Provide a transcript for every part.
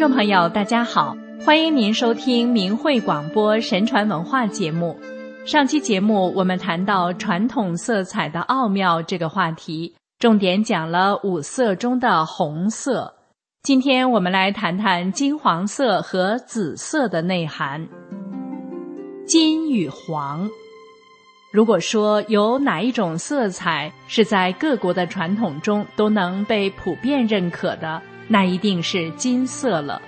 众朋友，大家好，欢迎您收听明慧广播神传文化节目。上期节目我们谈到传统色彩的奥妙这个话题，重点讲了五色中的红色。今天我们来谈谈金黄色和紫色的内涵。金与黄，如果说有哪一种色彩是在各国的传统中都能被普遍认可的，那一定是金色了。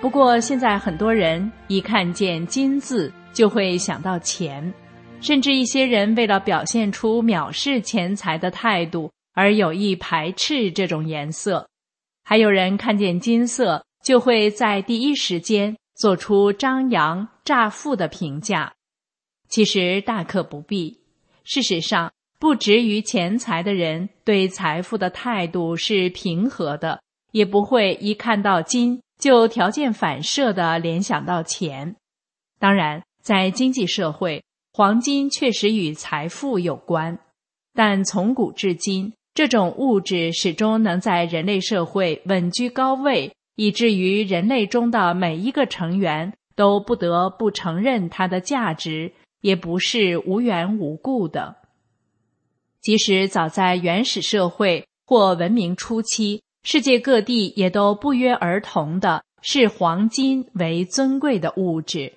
不过现在很多人一看见金字。就会想到钱，甚至一些人为了表现出藐视钱财的态度而有意排斥这种颜色。还有人看见金色，就会在第一时间做出张扬诈富的评价。其实大可不必。事实上，不止于钱财的人对财富的态度是平和的，也不会一看到金就条件反射的联想到钱。当然。在经济社会，黄金确实与财富有关，但从古至今，这种物质始终能在人类社会稳居高位，以至于人类中的每一个成员都不得不承认它的价值，也不是无缘无故的。即使早在原始社会或文明初期，世界各地也都不约而同的视黄金为尊贵的物质。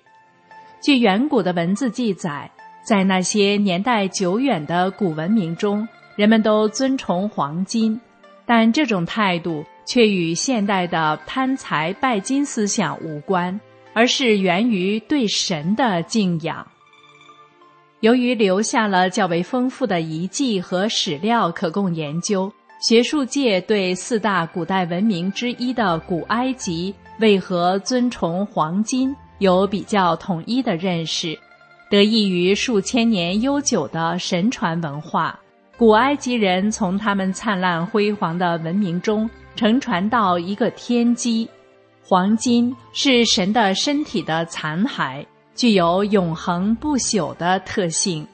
据远古的文字记载，在那些年代久远的古文明中，人们都尊崇黄金，但这种态度却与现代的贪财拜金思想无关，而是源于对神的敬仰。由于留下了较为丰富的遗迹和史料可供研究，学术界对四大古代文明之一的古埃及为何尊崇黄金？有比较统一的认识，得益于数千年悠久的神传文化。古埃及人从他们灿烂辉煌的文明中承传到一个天机：黄金是神的身体的残骸，具有永恒不朽的特性。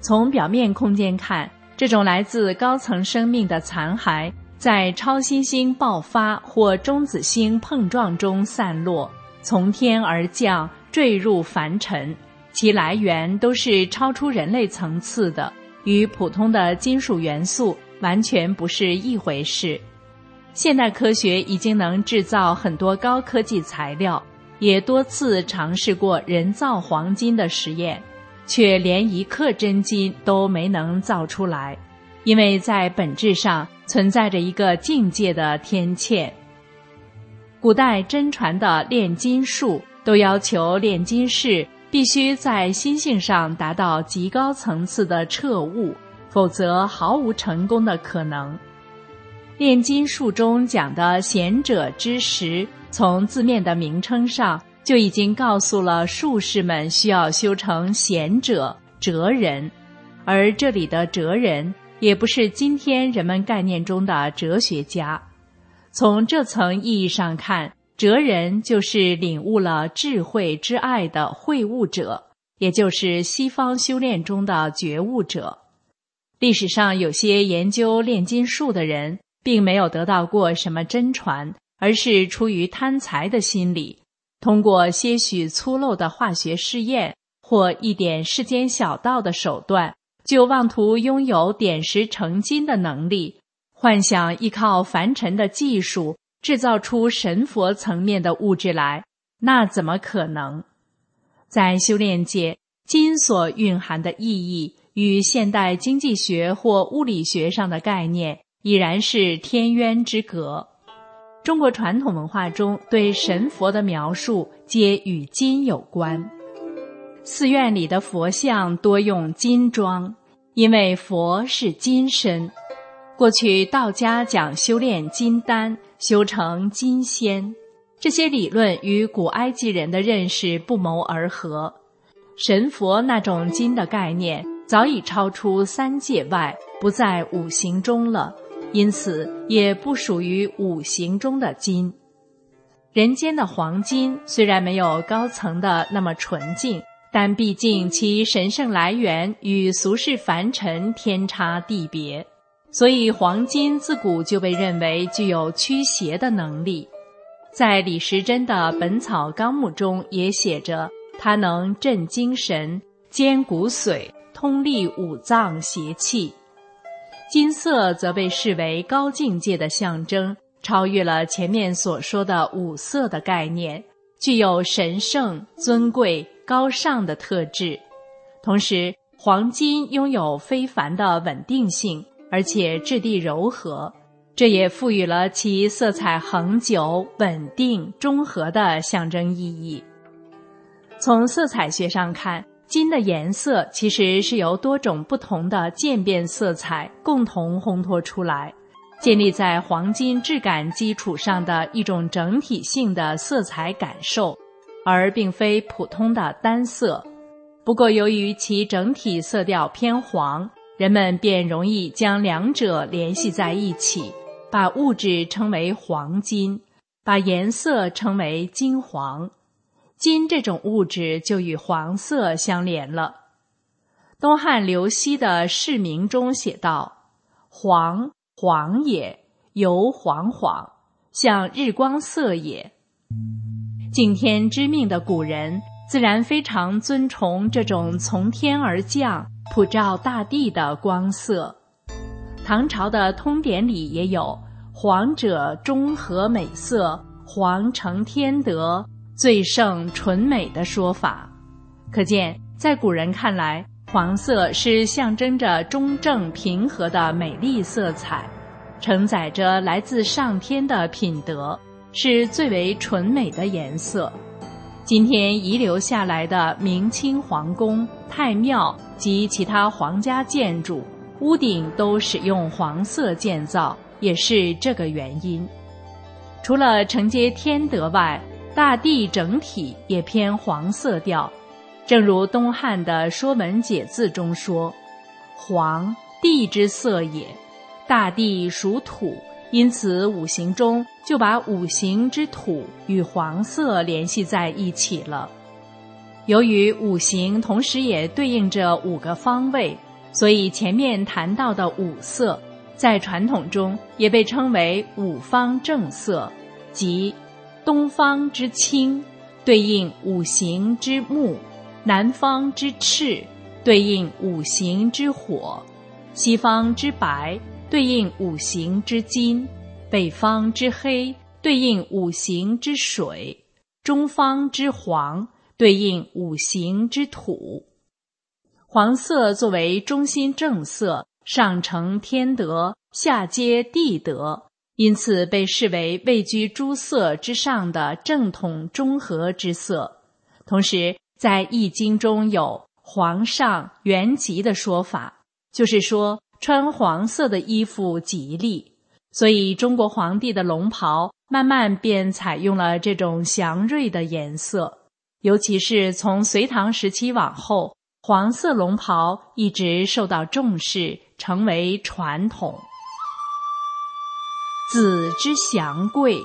从表面空间看，这种来自高层生命的残骸，在超新星爆发或中子星碰撞中散落。从天而降，坠入凡尘，其来源都是超出人类层次的，与普通的金属元素完全不是一回事。现代科学已经能制造很多高科技材料，也多次尝试过人造黄金的实验，却连一克真金都没能造出来，因为在本质上存在着一个境界的天堑。古代真传的炼金术都要求炼金士必须在心性上达到极高层次的彻悟，否则毫无成功的可能。炼金术中讲的贤者之石，从字面的名称上就已经告诉了术士们需要修成贤者哲人，而这里的哲人也不是今天人们概念中的哲学家。从这层意义上看，哲人就是领悟了智慧之爱的会悟者，也就是西方修炼中的觉悟者。历史上有些研究炼金术的人，并没有得到过什么真传，而是出于贪财的心理，通过些许粗陋的化学试验或一点世间小道的手段，就妄图拥有点石成金的能力。幻想依靠凡尘的技术制造出神佛层面的物质来，那怎么可能？在修炼界，金所蕴含的意义与现代经济学或物理学上的概念已然是天渊之隔。中国传统文化中对神佛的描述皆与金有关，寺院里的佛像多用金装，因为佛是金身。过去道家讲修炼金丹，修成金仙，这些理论与古埃及人的认识不谋而合。神佛那种金的概念早已超出三界外，不在五行中了，因此也不属于五行中的金。人间的黄金虽然没有高层的那么纯净，但毕竟其神圣来源与俗世凡尘天差地别。所以，黄金自古就被认为具有驱邪的能力。在李时珍的《本草纲目》中也写着，它能镇精神、坚骨髓、通利五脏邪气。金色则被视为高境界的象征，超越了前面所说的五色的概念，具有神圣、尊贵、高尚的特质。同时，黄金拥有非凡的稳定性，而且质地柔和。这也赋予了其色彩恒久、稳定、中和的象征意义。从色彩学上看，金的颜色其实是由多种不同的渐变色彩共同烘托出来，建立在黄金质感基础上的一种整体性的色彩感受，而并非普通的单色。不过，由于其整体色调偏黄，人们便容易将两者联系在一起。把物质称为黄金，把颜色称为金黄，金这种物质就与黄色相连了。东汉刘熙的《释名》中写道：“黄，黄也，犹黄黄，像日光色也。”敬天知命的古人自然非常尊崇这种从天而降、普照大地的光色。唐朝的通典里也有“黄者中和美色，黄承天德，最胜纯美”的说法。可见，在古人看来，黄色是象征着中正平和的美丽色彩，承载着来自上天的品德，是最为纯美的颜色。今天遗留下来的明清皇宫、太庙及其他皇家建筑。屋顶都使用黄色建造，也是这个原因。除了承接天德外，大地整体也偏黄色调。正如东汉的《说文解字》中说：“黄，地之色也。大地属土，因此五行中就把五行之土与黄色联系在一起了。由于五行同时也对应着五个方位。”所以前面谈到的五色，在传统中也被称为五方正色，即东方之青，对应五行之木；南方之赤，对应五行之火；西方之白，对应五行之金；北方之黑，对应五行之水；中方之黄，对应五行之土。黄色作为中心正色，上承天德，下接地德，因此被视为位居诸色之上的正统中和之色。同时，在《易经》中有“黄上元吉”的说法，就是说穿黄色的衣服吉利。所以，中国皇帝的龙袍慢慢便采用了这种祥瑞的颜色，尤其是从隋唐时期往后。黄色龙袍一直受到重视，成为传统。紫之祥贵，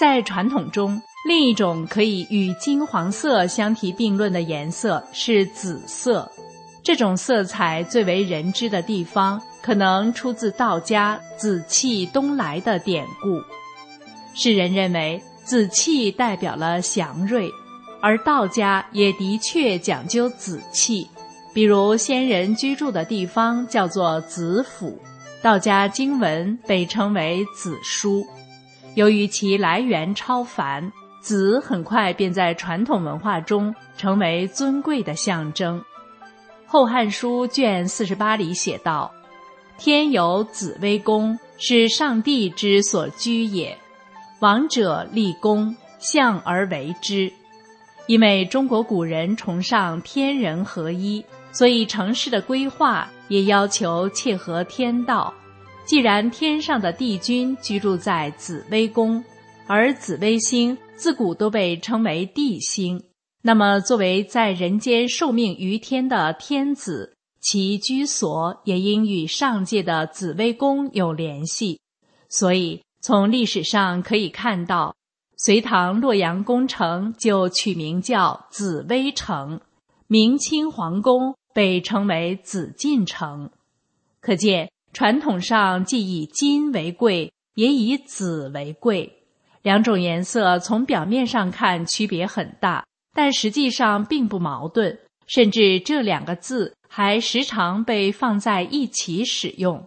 在传统中，另一种可以与金黄色相提并论的颜色是紫色。这种色彩最为人知的地方，可能出自道家“紫气东来”的典故。世人认为，紫气代表了祥瑞。而道家也的确讲究紫气，比如先人居住的地方叫做紫府，道家经文被称为子书。由于其来源超凡，子很快便在传统文化中成为尊贵的象征。《后汉书》卷四十八里写道：“天有紫微宫，是上帝之所居也。王者立功，向而为之。”因为中国古人崇尚天人合一，所以城市的规划也要求切合天道。既然天上的帝君居住在紫微宫，而紫微星自古都被称为帝星，那么作为在人间受命于天的天子，其居所也应与上界的紫微宫有联系。所以从历史上可以看到。隋唐洛阳宫城就取名叫紫微城，明清皇宫被称为紫禁城，可见传统上既以金为贵，也以紫为贵。两种颜色从表面上看区别很大，但实际上并不矛盾，甚至这两个字还时常被放在一起使用。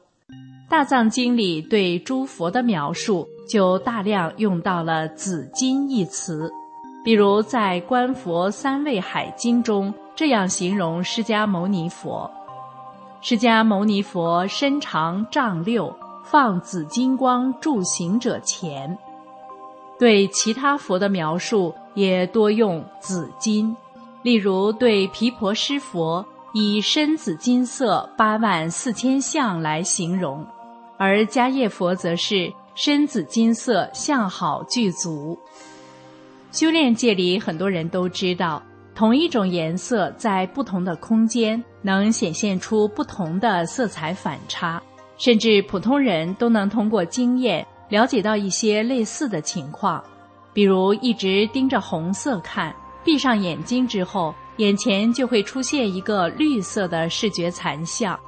大藏经里对诸佛的描述就大量用到了“紫金”一词，比如在《观佛三味海经》中这样形容释迦牟尼佛：“释迦牟尼佛身长丈六，放紫金光助行者前。”对其他佛的描述也多用“紫金”，例如对毗婆尸佛以身紫金色八万四千相来形容。而迦叶佛则是身紫金色，相好具足。修炼界里很多人都知道，同一种颜色在不同的空间能显现出不同的色彩反差，甚至普通人都能通过经验了解到一些类似的情况。比如一直盯着红色看，闭上眼睛之后，眼前就会出现一个绿色的视觉残像。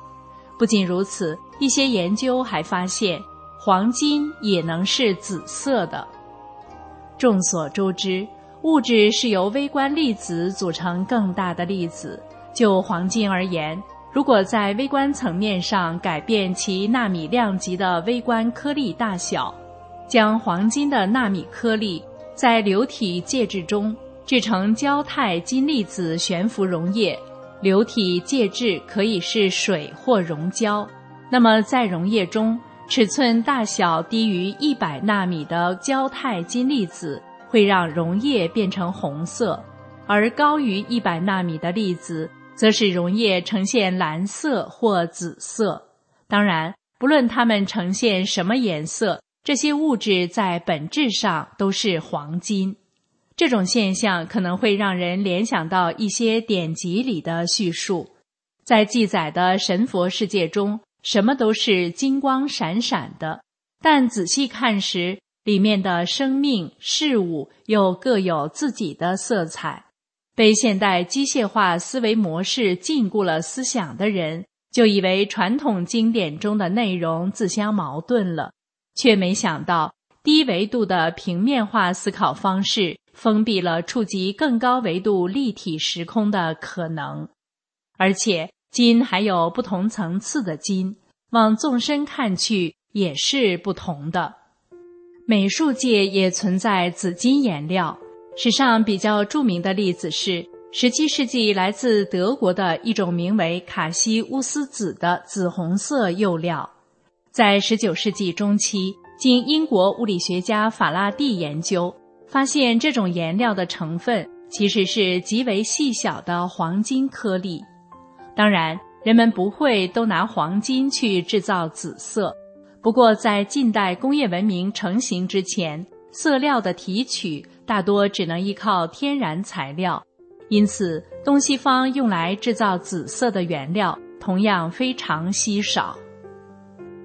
不仅如此。一些研究还发现，黄金也能是紫色的。众所周知，物质是由微观粒子组成更大的粒子。就黄金而言，如果在微观层面上改变其纳米量级的微观颗粒大小，将黄金的纳米颗粒在流体介质中制成胶钛金粒子悬浮溶液，流体介质可以是水或溶胶。那么，在溶液中，尺寸大小低于一百纳米的胶钛金粒子会让溶液变成红色，而高于一百纳米的粒子则使溶液呈现蓝色或紫色。当然，不论它们呈现什么颜色，这些物质在本质上都是黄金。这种现象可能会让人联想到一些典籍里的叙述，在记载的神佛世界中。什么都是金光闪闪的，但仔细看时，里面的生命事物又各有自己的色彩。被现代机械化思维模式禁锢了思想的人，就以为传统经典中的内容自相矛盾了，却没想到低维度的平面化思考方式封闭了触及更高维度立体时空的可能，而且。金还有不同层次的金，往纵深看去也是不同的。美术界也存在紫金颜料，史上比较著名的例子是17世纪来自德国的一种名为卡西乌斯紫的紫红色釉料。在19世纪中期，经英国物理学家法拉第研究，发现这种颜料的成分其实是极为细小的黄金颗粒。当然，人们不会都拿黄金去制造紫色。不过，在近代工业文明成型之前，色料的提取大多只能依靠天然材料，因此东西方用来制造紫色的原料同样非常稀少。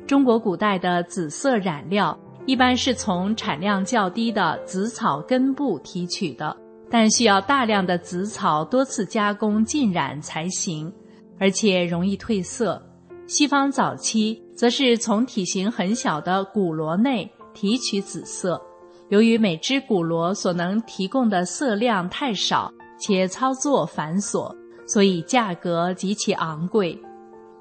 中国古代的紫色染料一般是从产量较低的紫草根部提取的，但需要大量的紫草多次加工浸染才行。而且容易褪色。西方早期则是从体型很小的骨螺内提取紫色。由于每只骨螺所能提供的色量太少，且操作繁琐，所以价格极其昂贵。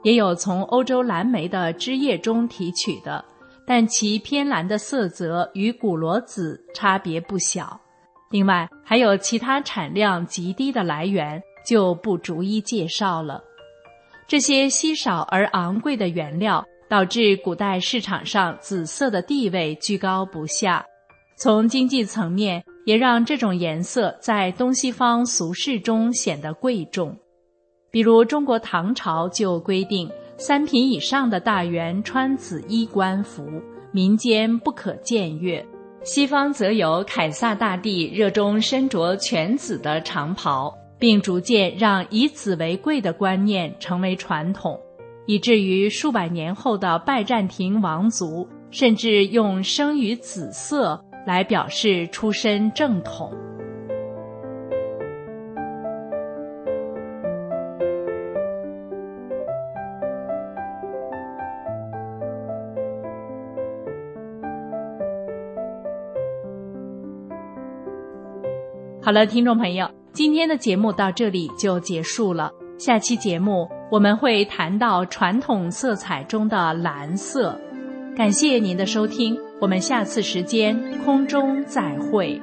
也有从欧洲蓝莓的汁液中提取的，但其偏蓝的色泽与骨螺紫差别不小。另外，还有其他产量极低的来源，就不逐一介绍了。这些稀少而昂贵的原料，导致古代市场上紫色的地位居高不下。从经济层面，也让这种颜色在东西方俗世中显得贵重。比如，中国唐朝就规定，三品以上的大员穿紫衣官服，民间不可僭越。西方则有凯撒大帝热衷身着全紫的长袍。并逐渐让以紫为贵的观念成为传统，以至于数百年后的拜占庭王族甚至用生于紫色来表示出身正统。好了，听众朋友，今天的节目到这里就结束了。下期节目我们会谈到传统色彩中的蓝色。感谢您的收听，我们下次时间空中再会。